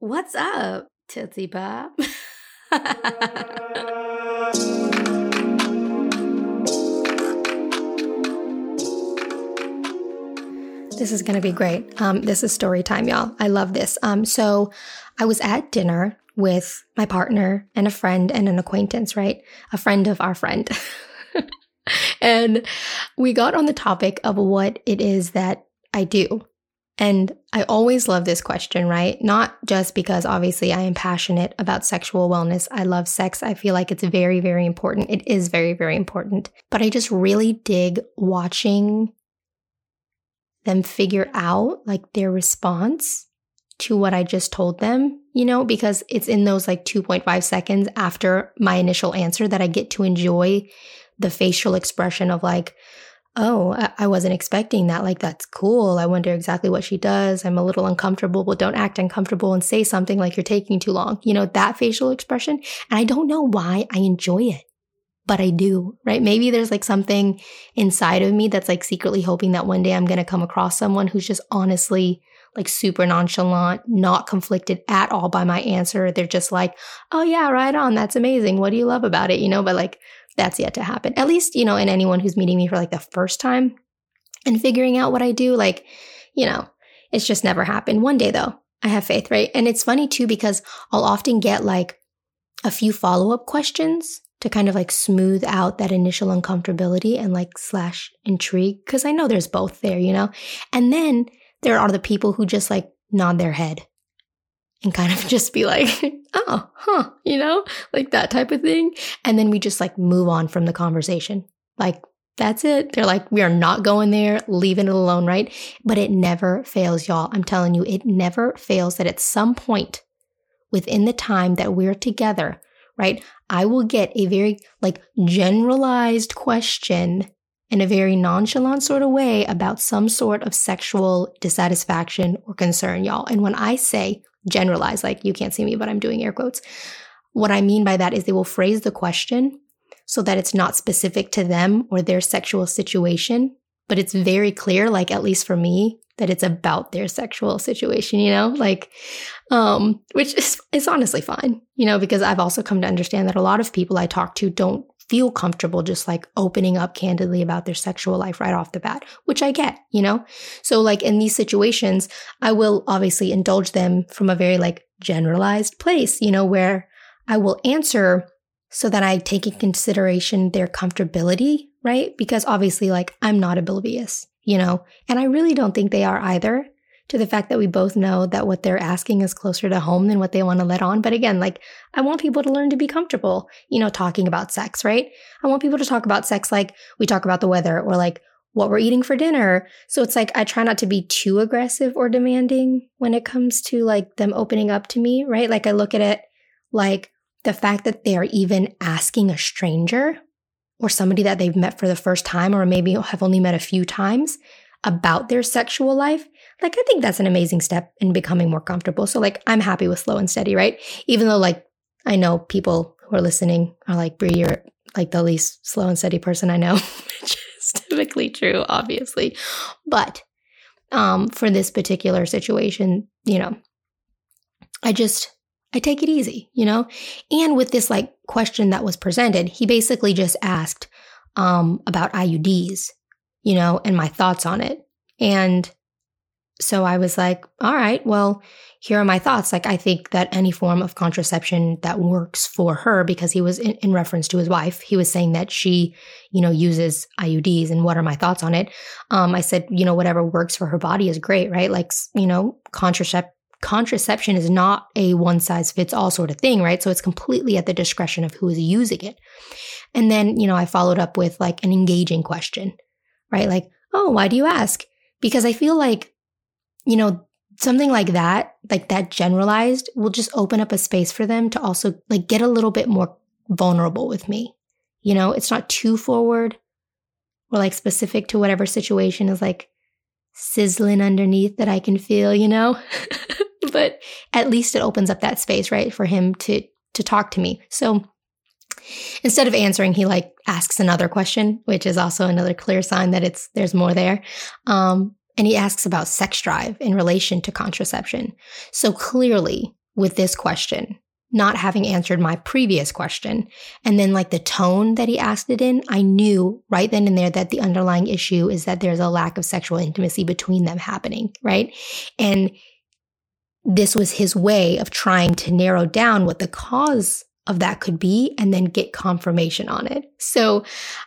What's up, Tootsie Pop? This is going to be great. Um, this is story time, y'all. I love this. Um, so I was at dinner with my partner and a friend and an acquaintance, right? A friend of our friend. and we got on the topic of what it is that I do. And I always love this question, right? Not just because obviously I am passionate about sexual wellness. I love sex. I feel like it's very, very important. It is very, very important. But I just really dig watching them figure out like their response to what I just told them, you know, because it's in those like 2.5 seconds after my initial answer that I get to enjoy the facial expression of like, oh, I wasn't expecting that. Like, that's cool. I wonder exactly what she does. I'm a little uncomfortable. Well, don't act uncomfortable and say something like you're taking too long. You know, that facial expression. And I don't know why I enjoy it but I do, right? Maybe there's like something inside of me that's like secretly hoping that one day I'm going to come across someone who's just honestly like super nonchalant, not conflicted at all by my answer. They're just like, oh, yeah, right on. That's amazing. What do you love about it? You know, but like that's yet to happen. At least, you know, in anyone who's meeting me for like the first time and figuring out what I do, like, you know, it's just never happened. One day though, I have faith, right? And it's funny too because I'll often get like a few follow up questions to kind of like smooth out that initial uncomfortability and like slash intrigue because I know there's both there, you know? And then there are the people who just like nod their head and kind of just be like, oh, huh, you know, like that type of thing. And then we just like move on from the conversation. Like, that's it. They're like, we are not going there, leaving it alone, right? But it never fails, y'all. I'm telling you, it never fails that at some point within the time that we're together, right? I will get a very like generalized question in a very nonchalant sort of way about some sort of sexual dissatisfaction or concern, y'all. And when I say generalize, like you can't see me, but I'm doing air quotes, what I mean by that is they will phrase the question so that it's not specific to them or their sexual situation, but it's very clear, like at least for me, that it's about their sexual situation, you know? Like, um, which is, is honestly fine, you know, because I've also come to understand that a lot of people I talk to don't feel comfortable just like opening up candidly about their sexual life right off the bat, which I get, you know? So, like in these situations, I will obviously indulge them from a very like generalized place, you know, where I will answer so that I take in consideration their comfortability, right? Because obviously, like, I'm not oblivious, you know, and I really don't think they are either to the fact that we both know that what they're asking is closer to home than what they want to let on. But again, like I want people to learn to be comfortable, you know, talking about sex, right? I want people to talk about sex like we talk about the weather or like what we're eating for dinner. So it's like I try not to be too aggressive or demanding when it comes to like them opening up to me, right? Like I look at it like the fact that they are even asking a stranger or somebody that they've met for the first time or maybe have only met a few times about their sexual life, like I think that's an amazing step in becoming more comfortable. So like I'm happy with slow and steady, right? Even though like I know people who are listening are like, Brie, you're like the least slow and steady person I know, which is typically true, obviously. But um, for this particular situation, you know, I just I take it easy, you know? And with this like question that was presented, he basically just asked um, about IUDs you know, and my thoughts on it. And so I was like, all right, well, here are my thoughts. Like, I think that any form of contraception that works for her, because he was in, in, reference to his wife, he was saying that she, you know, uses IUDs and what are my thoughts on it? Um, I said, you know, whatever works for her body is great, right? Like, you know, contracept contraception is not a one size fits all sort of thing, right? So it's completely at the discretion of who is using it. And then, you know, I followed up with like an engaging question right? Like, oh, why do you ask? Because I feel like, you know, something like that, like that generalized, will just open up a space for them to also like get a little bit more vulnerable with me. You know, it's not too forward or like specific to whatever situation is like sizzling underneath that I can feel, you know? but at least it opens up that space, right, for him to to talk to me. So Instead of answering, he like asks another question, which is also another clear sign that it's there's more there. Um, and he asks about sex drive in relation to contraception. So clearly, with this question, not having answered my previous question. And then, like the tone that he asked it in, I knew right then and there that the underlying issue is that there's a lack of sexual intimacy between them happening, right? And this was his way of trying to narrow down what the cause of that could be and then get confirmation on it. So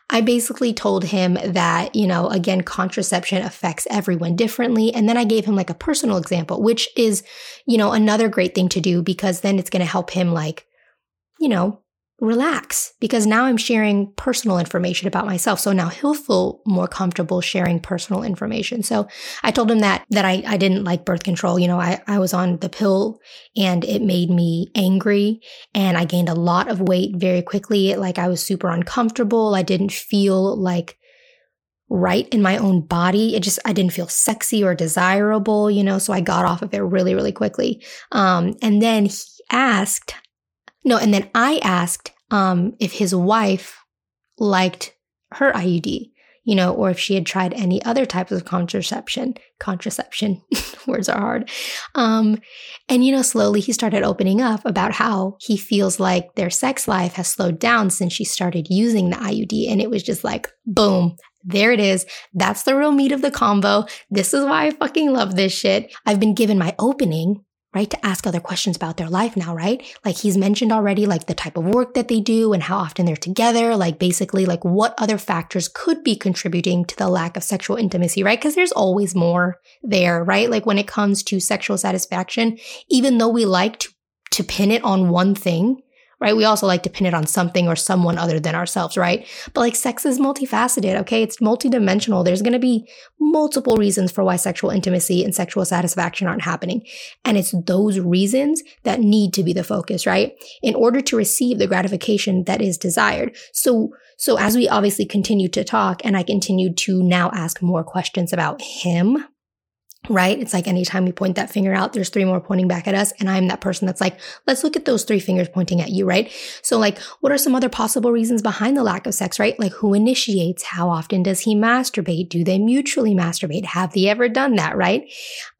I basically told him that, you know, again, contraception affects everyone differently. And then I gave him like a personal example, which is, you know, another great thing to do because then it's going to help him like, you know, relax because now I'm sharing personal information about myself. So now he'll feel more comfortable sharing personal information. So I told him that, that I, I didn't like birth control. You know, I, I was on the pill and it made me angry and I gained a lot of weight very quickly. Like I was super uncomfortable. I didn't feel like right in my own body. It just, I didn't feel sexy or desirable, you know, so I got off of it really, really quickly. Um, and then he asked, no, and then I asked um, if his wife liked her IUD, you know, or if she had tried any other types of contraception. Contraception, words are hard. Um, and, you know, slowly he started opening up about how he feels like their sex life has slowed down since she started using the IUD. And it was just like, boom, there it is. That's the real meat of the combo. This is why I fucking love this shit. I've been given my opening right? To ask other questions about their life now, right? Like he's mentioned already, like the type of work that they do and how often they're together, like basically like what other factors could be contributing to the lack of sexual intimacy, right? Because there's always more there, right? Like when it comes to sexual satisfaction, even though we like to, to pin it on one thing, right? We also like to pin it on something or someone other than ourselves, right? But like sex is multifaceted, okay? It's multidimensional. There's going to be multiple reasons for why sexual intimacy and sexual satisfaction aren't happening. And it's those reasons that need to be the focus, right? In order to receive the gratification that is desired. So, so as we obviously continue to talk and I continue to now ask more questions about him, right? It's like anytime we point that finger out, there's three more pointing back at us. And I'm that person that's like, let's look at those three fingers pointing at you, right? So, like, what are some other possible reasons behind the lack of sex, right? Like, who initiates? How often does he masturbate? Do they mutually masturbate? Have they ever done that, right?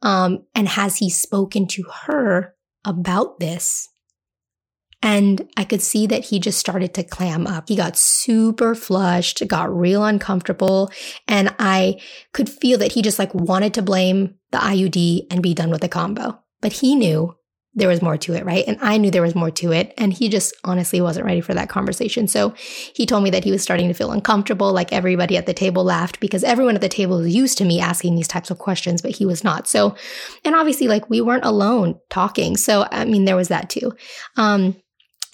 Um, and has he spoken to her about this? And I could see that he just started to clam up. He got super flushed, got real uncomfortable. And I could feel that he just like wanted to blame the IUD and be done with the combo. But he knew there was more to it, right? And I knew there was more to it. And he just honestly wasn't ready for that conversation. So he told me that he was starting to feel uncomfortable. Like everybody at the table laughed because everyone at the table was used to me asking these types of questions, but he was not. So, and obviously, like we weren't alone talking. So, I mean, there was that too. Um,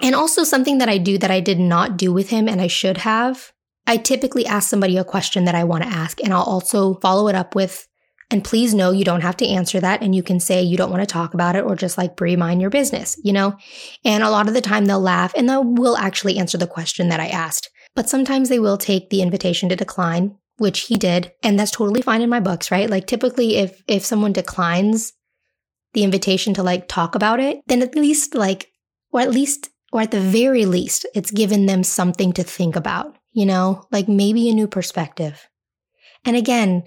and also something that I do that I did not do with him and I should have. I typically ask somebody a question that I want to ask and I'll also follow it up with, and please know you don't have to answer that. And you can say you don't want to talk about it or just like Brie, mind your business, you know? And a lot of the time they'll laugh and they will actually answer the question that I asked. But sometimes they will take the invitation to decline, which he did. And that's totally fine in my books, right? Like typically if, if someone declines the invitation to like talk about it, then at least like, or at least or at the very least, it's given them something to think about, you know, like maybe a new perspective. And again,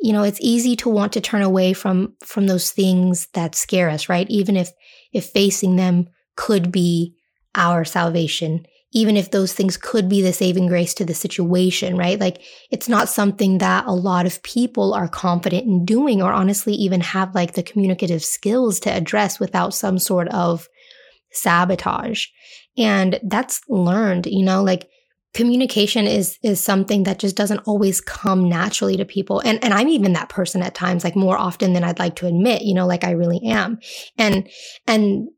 you know, it's easy to want to turn away from from those things that scare us, right? Even if if facing them could be our salvation, even if those things could be the saving grace to the situation, right? Like it's not something that a lot of people are confident in doing or honestly even have like the communicative skills to address without some sort of sabotage. And that's learned, you know, like communication is is something that just doesn't always come naturally to people. And and I'm even that person at times, like more often than I'd like to admit, you know, like I really am. And and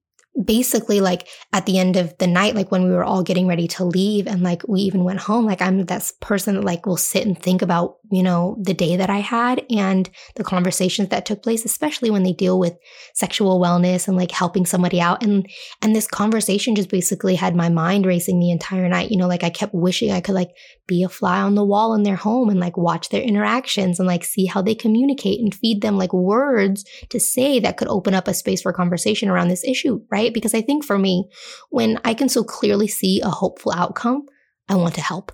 basically like at the end of the night like when we were all getting ready to leave and like we even went home like i'm that person that like will sit and think about you know the day that i had and the conversations that took place especially when they deal with sexual wellness and like helping somebody out. And and this conversation just basically had my mind racing the entire night. You know like i kept wishing i could like be a fly on the wall in their home and like watch their interactions and like see how they communicate and feed them like words to say that could open up a space for conversation around this issue right? Because I think for me, when I can so clearly see a hopeful outcome, I want to help,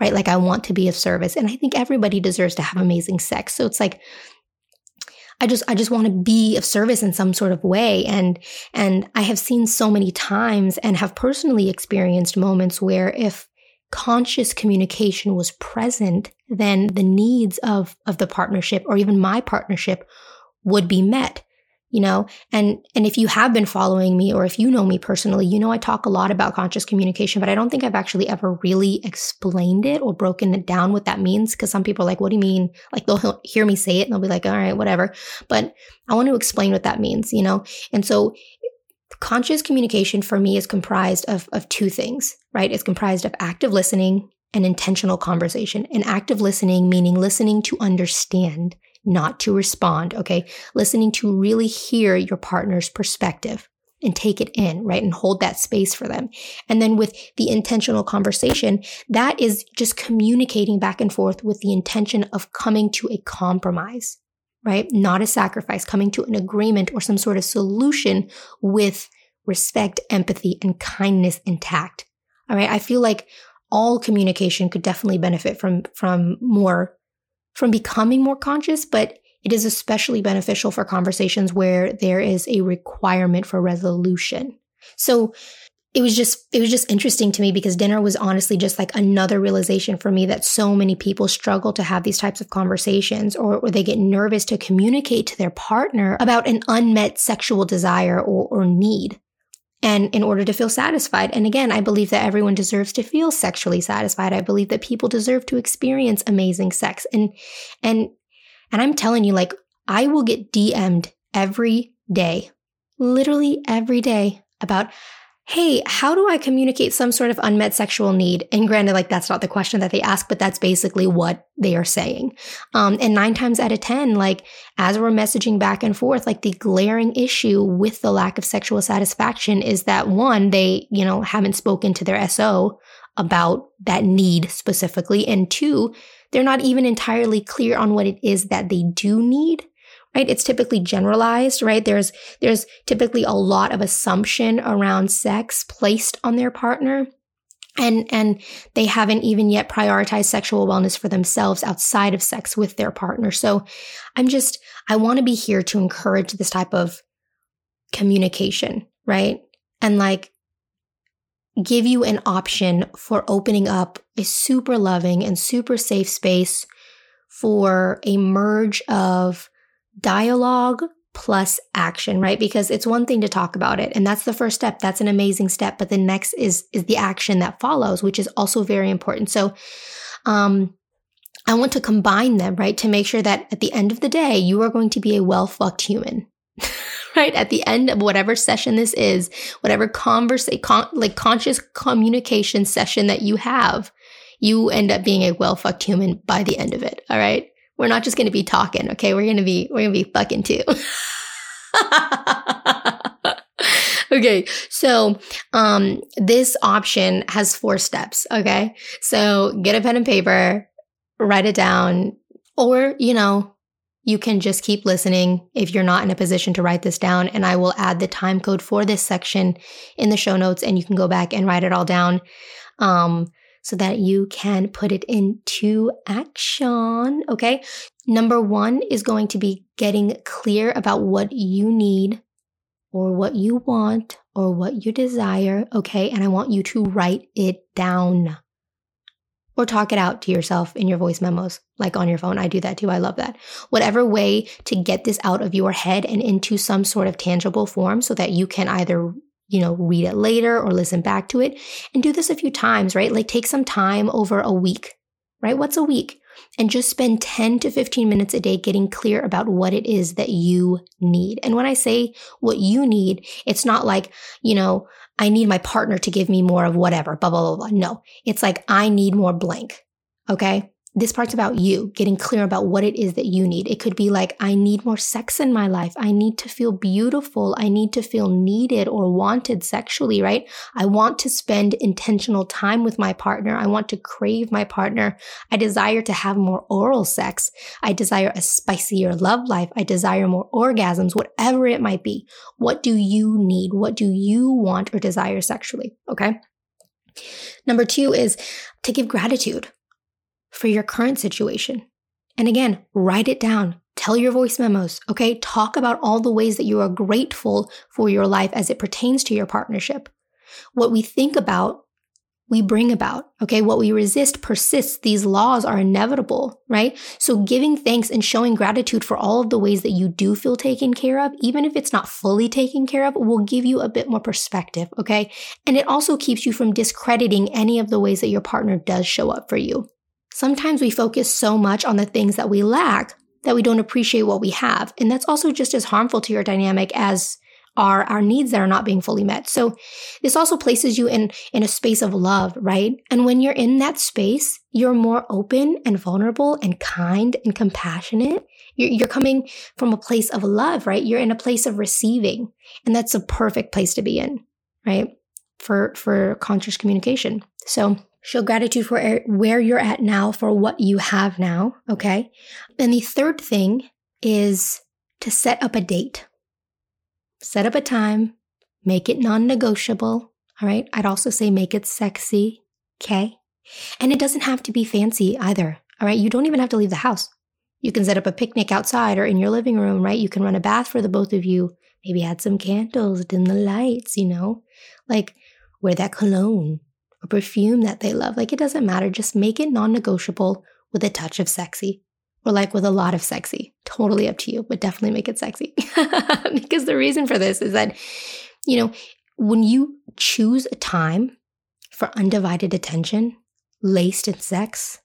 right? Like I want to be of service. And I think everybody deserves to have amazing sex. So it's like, I just I just want to be of service in some sort of way and and I have seen so many times and have personally experienced moments where if conscious communication was present then the needs of of the partnership or even my partnership would be met you know? And and if you have been following me or if you know me personally you know i talk a lot about conscious communication but i don't think i've actually ever really explained it or broken it down what that means because some people are like what do you mean? Like they'll hear me say it and they'll be like all right whatever. But i want to explain what that means you know? And so conscious communication for me is comprised of of two things right it's comprised of active listening and intentional conversation and active listening meaning listening to understand not to respond. Okay. Listening to really hear your partner's perspective and take it in, right? And hold that space for them. And then with the intentional conversation, that is just communicating back and forth with the intention of coming to a compromise, right? Not a sacrifice, coming to an agreement or some sort of solution with respect, empathy, and kindness intact. All right. I feel like all communication could definitely benefit from, from more from becoming more conscious, but it is especially beneficial for conversations where there is a requirement for resolution. So it was just it was just interesting to me because dinner was honestly just like another realization for me that so many people struggle to have these types of conversations or, or they get nervous to communicate to their partner about an unmet sexual desire or, or need and in order to feel satisfied. And again, I believe that everyone deserves to feel sexually satisfied. I believe that people deserve to experience amazing sex. And and and I'm telling you like I will get DM'd every day. Literally every day about hey, how do I communicate some sort of unmet sexual need? And granted, like that's not the question that they ask, but that's basically what they are saying. Um, and nine times out of 10, like as we're messaging back and forth, like the glaring issue with the lack of sexual satisfaction is that one, they, you know, haven't spoken to their SO about that need specifically. And two, they're not even entirely clear on what it is that they do need right? It's typically generalized, right? There's, there's typically a lot of assumption around sex placed on their partner. And, and they haven't even yet prioritized sexual wellness for themselves outside of sex with their partner. So I'm just, I want to be here to encourage this type of communication, right? And like, give you an option for opening up a super loving and super safe space for a merge of dialogue plus action, right? Because it's one thing to talk about it and that's the first step. That's an amazing step, but the next is is the action that follows, which is also very important. So um I want to combine them, right? To make sure that at the end of the day, you are going to be a well fucked human. right? At the end of whatever session this is, whatever conversation, con- like conscious communication session that you have, you end up being a well fucked human by the end of it. All right. We're not just going to be talking, okay? We're going to be, we're going to be fucking too. okay. So, um, this option has four steps. Okay. So get a pen and paper, write it down, or, you know, you can just keep listening if you're not in a position to write this down. And I will add the time code for this section in the show notes and you can go back and write it all down. Um, so that you can put it into action. Okay. Number one is going to be getting clear about what you need or what you want or what you desire. Okay. And I want you to write it down or talk it out to yourself in your voice memos, like on your phone. I do that too. I love that. Whatever way to get this out of your head and into some sort of tangible form so that you can either you know, read it later or listen back to it and do this a few times, right? Like take some time over a week, right? What's a week? And just spend 10 to 15 minutes a day getting clear about what it is that you need. And when I say what you need, it's not like, you know, I need my partner to give me more of whatever, blah, blah, blah, blah. No, it's like I need more blank. Okay this part's about you getting clear about what it is that you need. It could be like, I need more sex in my life. I need to feel beautiful. I need to feel needed or wanted sexually, right? I want to spend intentional time with my partner. I want to crave my partner. I desire to have more oral sex. I desire a spicier love life. I desire more orgasms, whatever it might be. What do you need? What do you want or desire sexually? Okay. Number two is to give gratitude for your current situation. And again, write it down. Tell your voice memos, okay? Talk about all the ways that you are grateful for your life as it pertains to your partnership. What we think about we bring about. Okay. What we resist persists. These laws are inevitable, right? So giving thanks and showing gratitude for all of the ways that you do feel taken care of, even if it's not fully taken care of, will give you a bit more perspective. Okay. And it also keeps you from discrediting any of the ways that your partner does show up for you. Sometimes we focus so much on the things that we lack that we don't appreciate what we have. And that's also just as harmful to your dynamic as are our needs that are not being fully met. So this also places you in, in a space of love, right? And when you're in that space, you're more open and vulnerable and kind and compassionate. You're, you're coming from a place of love, right? You're in a place of receiving. And that's a perfect place to be in, right? For, for conscious communication. So show gratitude for where you're at now, for what you have now. Okay. And the third thing is to set up a date set up a time, make it non negotiable. All right. I'd also say make it sexy. Okay. And it doesn't have to be fancy either. All right. You don't even have to leave the house. You can set up a picnic outside or in your living room, right? You can run a bath for the both of you. Maybe add some candles, dim the lights, you know? Like wear that cologne or perfume that they love. Like it doesn't matter. Just make it non negotiable with a touch of sexy or like with a lot of sexy. Totally up to you, but definitely make it sexy. because the reason for this is that, you know, when you choose a time for undivided attention, laced in sex,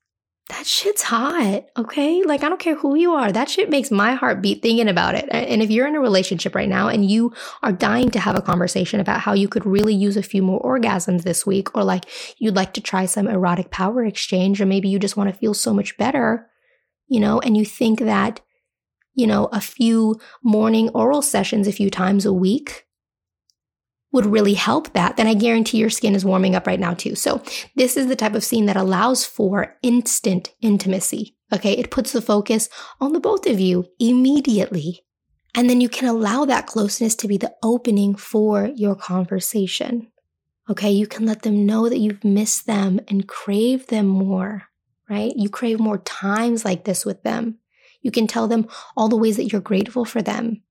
that shit's hot, okay? Like, I don't care who you are. That shit makes my heart beat thinking about it. And if you're in a relationship right now and you are dying to have a conversation about how you could really use a few more orgasms this week, or like you'd like to try some erotic power exchange, or maybe you just want to feel so much better, you know, and you think that, you know, a few morning oral sessions a few times a week would really help that, then I guarantee your skin is warming up right now too. So this is the type of scene that allows for instant intimacy. Okay. It puts the focus on the both of you immediately. And then you can allow that closeness to be the opening for your conversation. Okay. You can let them know that you've missed them and crave them more right? You crave more times like this with them. You can tell them all the ways that you're grateful for them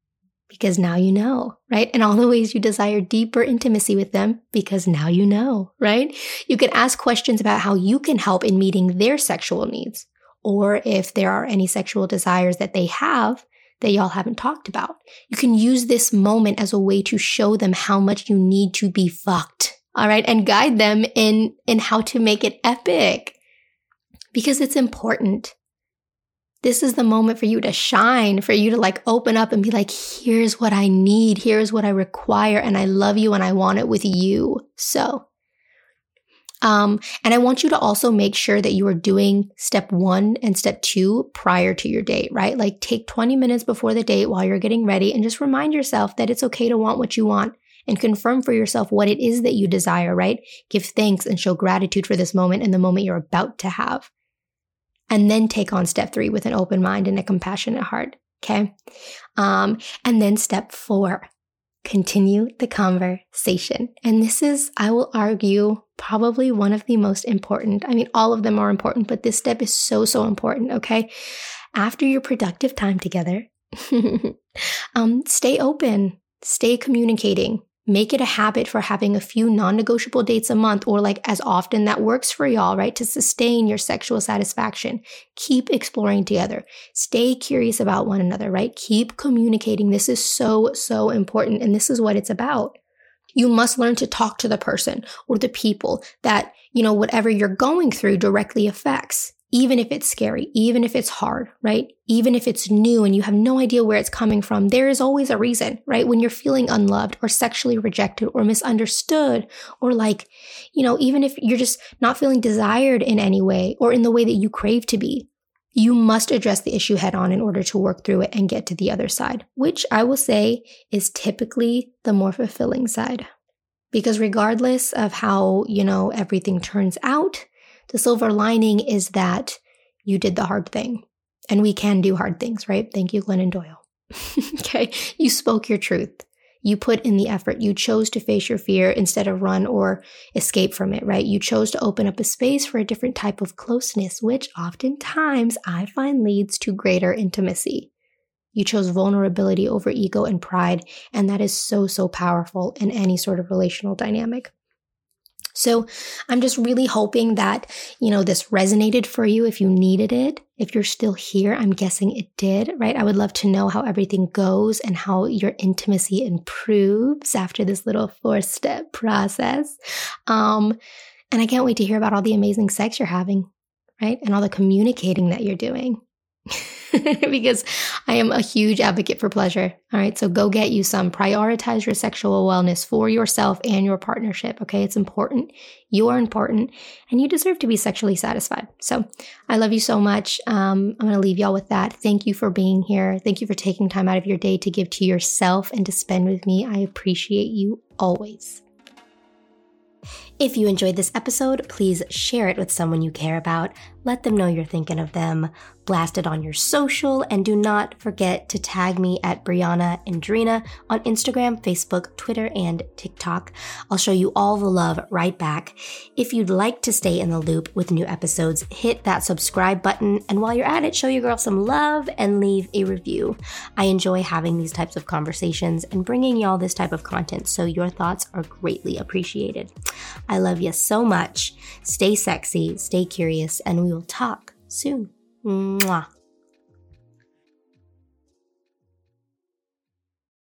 because now you know, right? And all the ways you desire deeper intimacy with them because now you know, right? You can ask questions about how you can help in meeting their sexual needs or if there are any sexual desires that they have that y'all haven't talked about. You can use this moment as a way to show them how much you need to be fucked. All right. And guide them in, in how to make it epic because it's important. This is the moment for you to shine, for you to like open up and be like, here's what I need, here's what I require, and I love you and I want it with you. So, um, and I want you to also make sure that you are doing step one and step two prior to your date, right? Like take 20 minutes before the date while you're getting ready and just remind yourself that it's okay to want what you want and confirm for yourself what it is that you desire, right? Give thanks and show gratitude for this moment and the moment you're about to have and then take on step three with an open mind and a compassionate heart. Okay. Um, and then step four, continue the conversation. And this is, I will argue, probably one of the most important. I mean, all of them are important, but this step is so, so important. Okay. After your productive time together, um, stay open, stay communicating, make it a habit for having a few non negotiable dates a month or like as often that works for y'all, right? To sustain your sexual satisfaction. Keep exploring together. Stay curious about one another, right? Keep communicating. This is so, so important. And this is what it's about. You must learn to talk to the person or the people that, you know, whatever you're going through directly affects even if it's scary, even if it's hard, right? Even if it's new and you have no idea where it's coming from, there is always a reason, right? When you're feeling unloved or sexually rejected or misunderstood, or like, you know, even if you're just not feeling desired in any way or in the way that you crave to be, you must address the issue head on in order to work through it and get to the other side, which I will say is typically the more fulfilling side. Because regardless of how, you know, everything turns out, the silver lining is that you did the hard thing. And we can do hard things, right? Thank you, Glennon Doyle. okay. You spoke your truth. You put in the effort. You chose to face your fear instead of run or escape from it, right? You chose to open up a space for a different type of closeness, which oftentimes I find leads to greater intimacy. You chose vulnerability over ego and pride. And that is so, so powerful in any sort of relational dynamic. So I'm just really hoping that, you know, this resonated for you if you needed it. If you're still here, I'm guessing it did, right? I would love to know how everything goes and how your intimacy improves after this little four step process. Um, and I can't wait to hear about all the amazing sex you're having, right? And all the communicating that you're doing. because I am a huge advocate for pleasure. All right. So go get you some. Prioritize your sexual wellness for yourself and your partnership. Okay. It's important. You're important and you deserve to be sexually satisfied. So I love you so much. Um, I'm going to leave y'all with that. Thank you for being here. Thank you for taking time out of your day to give to yourself and to spend with me. I appreciate you always. If you enjoyed this episode, please share it with someone you care about. Let them know you're thinking of them. Blast it on your social, and do not forget to tag me at Brianna Andrina on Instagram, Facebook, Twitter, and TikTok. I'll show you all the love right back. If you'd like to stay in the loop with new episodes, hit that subscribe button, and while you're at it, show your girl some love and leave a review. I enjoy having these types of conversations and bringing y'all this type of content, so your thoughts are greatly appreciated. I love you so much. Stay sexy, stay curious, and we will talk soon. Mwah.